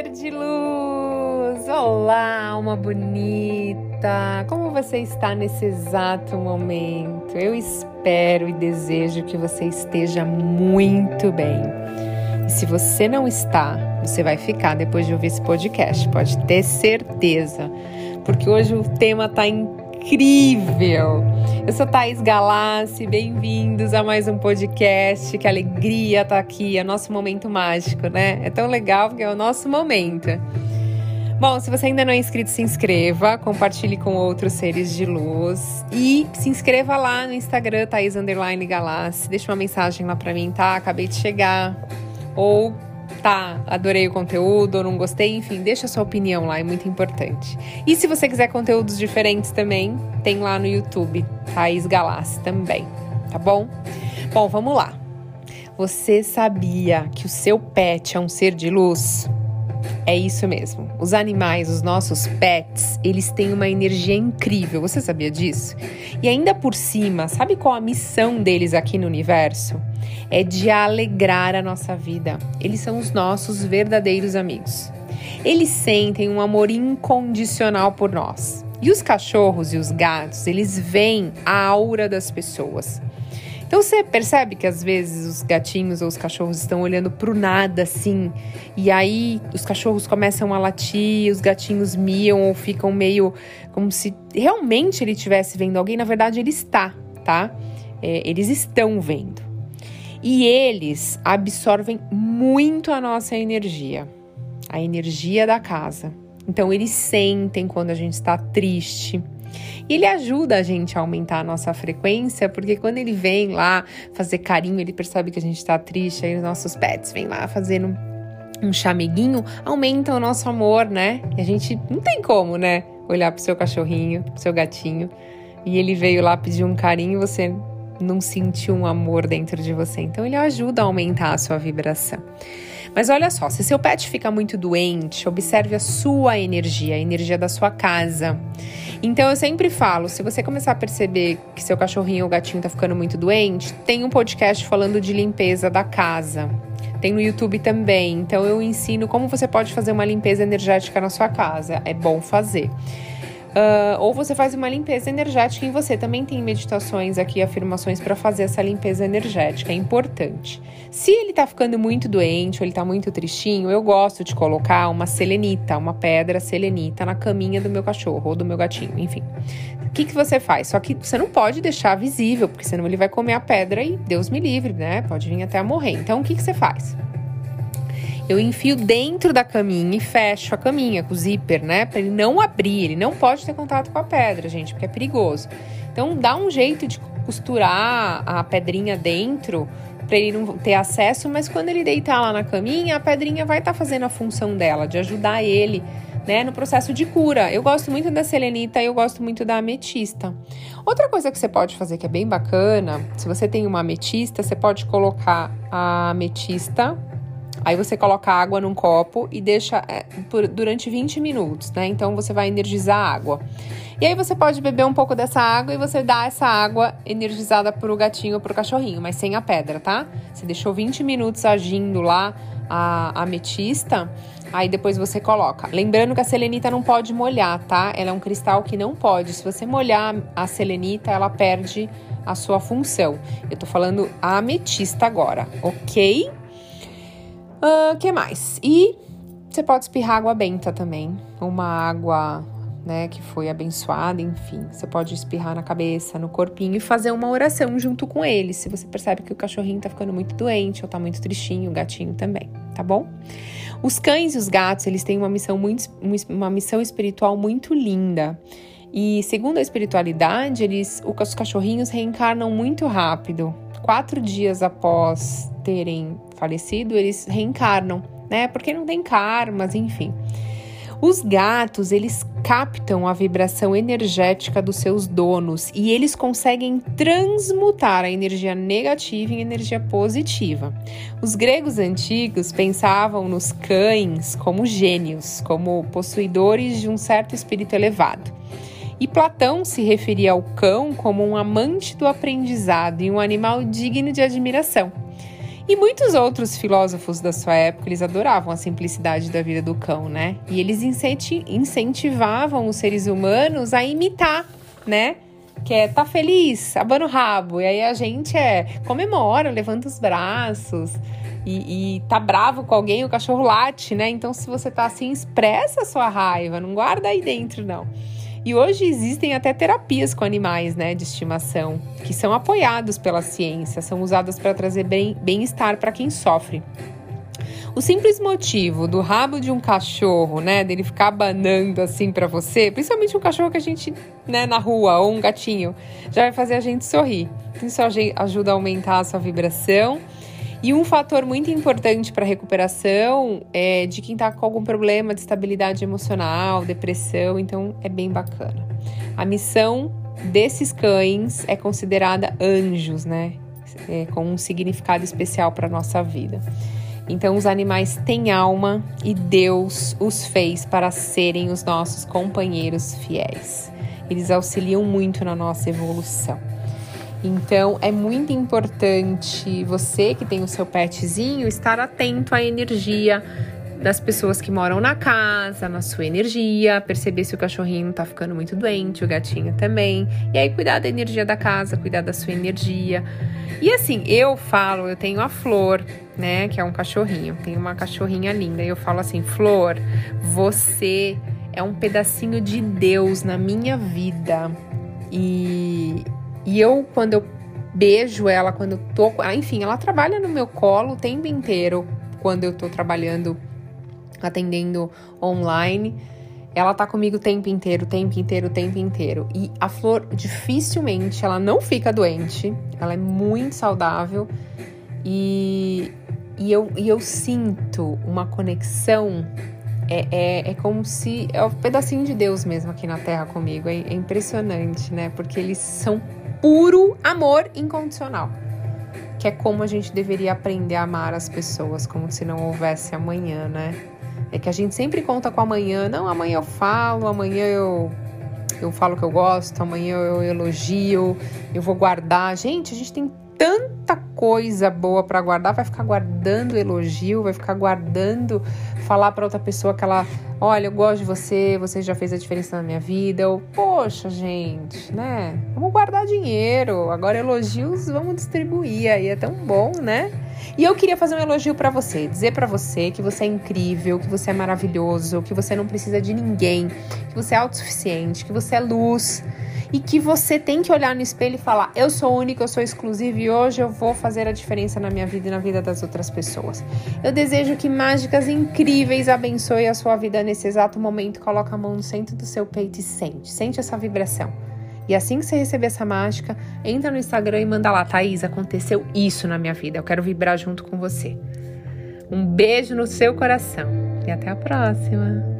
ser de luz! Olá, alma bonita! Como você está nesse exato momento? Eu espero e desejo que você esteja muito bem. E se você não está, você vai ficar depois de ouvir esse podcast, pode ter certeza, porque hoje o tema está incrível. Eu sou Thaís Galassi, bem-vindos a mais um podcast. Que alegria estar tá aqui, é nosso momento mágico, né? É tão legal porque é o nosso momento. Bom, se você ainda não é inscrito, se inscreva, compartilhe com outros seres de luz e se inscreva lá no Instagram, Thaís Galassi. Deixa uma mensagem lá pra mim, tá? Acabei de chegar. Ou tá, adorei o conteúdo ou não gostei, enfim, deixa a sua opinião lá, é muito importante. E se você quiser conteúdos diferentes também, tem lá no YouTube, Thaís Galassi também, tá bom? Bom, vamos lá. Você sabia que o seu pet é um ser de luz? É isso mesmo. Os animais, os nossos pets, eles têm uma energia incrível. Você sabia disso? E ainda por cima, sabe qual a missão deles aqui no universo? É de alegrar a nossa vida. Eles são os nossos verdadeiros amigos. Eles sentem um amor incondicional por nós. E os cachorros e os gatos, eles veem a aura das pessoas. Então você percebe que às vezes os gatinhos ou os cachorros estão olhando pro nada assim, e aí os cachorros começam a latir, os gatinhos miam ou ficam meio como se realmente ele estivesse vendo alguém, na verdade ele está, tá? É, eles estão vendo. E eles absorvem muito a nossa energia, a energia da casa. Então eles sentem quando a gente está triste, ele ajuda a gente a aumentar a nossa frequência, porque quando ele vem lá fazer carinho, ele percebe que a gente está triste, aí os nossos pets vêm lá fazendo um chameguinho, aumenta o nosso amor, né? E a gente não tem como, né? Olhar pro seu cachorrinho, pro seu gatinho, e ele veio lá pedir um carinho, você não sentiu um amor dentro de você. Então ele ajuda a aumentar a sua vibração. Mas olha só, se seu pet fica muito doente, observe a sua energia, a energia da sua casa. Então eu sempre falo, se você começar a perceber que seu cachorrinho ou gatinho tá ficando muito doente, tem um podcast falando de limpeza da casa. Tem no YouTube também. Então eu ensino como você pode fazer uma limpeza energética na sua casa. É bom fazer. Uh, ou você faz uma limpeza energética em você. Também tem meditações aqui, afirmações para fazer essa limpeza energética. É importante. Se ele tá ficando muito doente ou ele tá muito tristinho, eu gosto de colocar uma selenita, uma pedra selenita na caminha do meu cachorro ou do meu gatinho, enfim. O que, que você faz? Só que você não pode deixar visível, porque senão ele vai comer a pedra e Deus me livre, né? Pode vir até a morrer. Então o que, que você faz? Eu enfio dentro da caminha e fecho a caminha com o zíper, né? Para ele não abrir, ele não pode ter contato com a pedra, gente, porque é perigoso. Então dá um jeito de costurar a pedrinha dentro para ele não ter acesso, mas quando ele deitar lá na caminha, a pedrinha vai estar tá fazendo a função dela, de ajudar ele, né, no processo de cura. Eu gosto muito da selenita e eu gosto muito da ametista. Outra coisa que você pode fazer que é bem bacana, se você tem uma ametista, você pode colocar a ametista Aí você coloca água num copo e deixa é, por, durante 20 minutos, né? Então você vai energizar a água. E aí você pode beber um pouco dessa água e você dá essa água energizada pro gatinho ou pro cachorrinho, mas sem a pedra, tá? Você deixou 20 minutos agindo lá a ametista, aí depois você coloca. Lembrando que a selenita não pode molhar, tá? Ela é um cristal que não pode. Se você molhar a selenita, ela perde a sua função. Eu tô falando a ametista agora, ok? O uh, que mais? E você pode espirrar água benta também. Uma água, né, que foi abençoada, enfim. Você pode espirrar na cabeça, no corpinho e fazer uma oração junto com ele. Se você percebe que o cachorrinho tá ficando muito doente ou tá muito tristinho, o gatinho também, tá bom? Os cães e os gatos, eles têm uma missão muito uma missão espiritual muito linda. E segundo a espiritualidade, eles, os cachorrinhos reencarnam muito rápido. Quatro dias após terem falecido, eles reencarnam, né? Porque não tem karmas, enfim. Os gatos, eles captam a vibração energética dos seus donos e eles conseguem transmutar a energia negativa em energia positiva. Os gregos antigos pensavam nos cães como gênios, como possuidores de um certo espírito elevado. E Platão se referia ao cão como um amante do aprendizado e um animal digno de admiração. E muitos outros filósofos da sua época, eles adoravam a simplicidade da vida do cão, né? E eles incentivavam os seres humanos a imitar, né? Que é tá feliz, abana o rabo. E aí a gente é comemora, levanta os braços. E, e tá bravo com alguém, o cachorro late, né? Então, se você tá assim, expressa a sua raiva, não guarda aí dentro, não. E hoje existem até terapias com animais, né, de estimação, que são apoiados pela ciência, são usadas para trazer bem-estar para quem sofre. O simples motivo do rabo de um cachorro, né, dele ficar abanando assim para você, principalmente um cachorro que a gente, né, na rua ou um gatinho, já vai fazer a gente sorrir. Isso ajuda a aumentar a sua vibração e um fator muito importante para a recuperação é de quem está com algum problema de estabilidade emocional, depressão, então é bem bacana. A missão desses cães é considerada anjos, né? É, com um significado especial para nossa vida. Então, os animais têm alma e Deus os fez para serem os nossos companheiros fiéis. Eles auxiliam muito na nossa evolução. Então é muito importante você que tem o seu petzinho estar atento à energia das pessoas que moram na casa, na sua energia, perceber se o cachorrinho tá ficando muito doente, o gatinho também. E aí cuidar da energia da casa, cuidar da sua energia. E assim, eu falo, eu tenho a Flor, né, que é um cachorrinho. Tem uma cachorrinha linda. E eu falo assim, Flor, você é um pedacinho de Deus na minha vida. E e eu, quando eu beijo ela, quando eu tô. Ah, enfim, ela trabalha no meu colo o tempo inteiro quando eu tô trabalhando, atendendo online. Ela tá comigo o tempo inteiro, o tempo inteiro, o tempo inteiro. E a flor dificilmente ela não fica doente. Ela é muito saudável. E, e, eu, e eu sinto uma conexão é, é, é, como se é um pedacinho de Deus mesmo aqui na Terra comigo. É, é impressionante, né? Porque eles são puro amor incondicional. Que é como a gente deveria aprender a amar as pessoas, como se não houvesse amanhã, né? É que a gente sempre conta com amanhã. Não, amanhã eu falo, amanhã eu eu falo que eu gosto, amanhã eu elogio, eu vou guardar. Gente, a gente tem tanta coisa boa para guardar, vai ficar guardando elogio, vai ficar guardando falar para outra pessoa que ela, olha, eu gosto de você, você já fez a diferença na minha vida. Ou, poxa, gente, né? Vamos guardar dinheiro. Agora elogios vamos distribuir aí, é tão bom, né? E eu queria fazer um elogio para você, dizer para você que você é incrível, que você é maravilhoso, que você não precisa de ninguém, que você é autossuficiente, que você é luz e que você tem que olhar no espelho e falar: eu sou única, eu sou exclusiva e hoje eu vou fazer a diferença na minha vida e na vida das outras pessoas. Eu desejo que mágicas incríveis abençoe a sua vida nesse exato momento. Coloca a mão no centro do seu peito e sente, sente essa vibração. E assim que você receber essa mágica, entra no Instagram e manda lá, Thaís, aconteceu isso na minha vida. Eu quero vibrar junto com você. Um beijo no seu coração e até a próxima.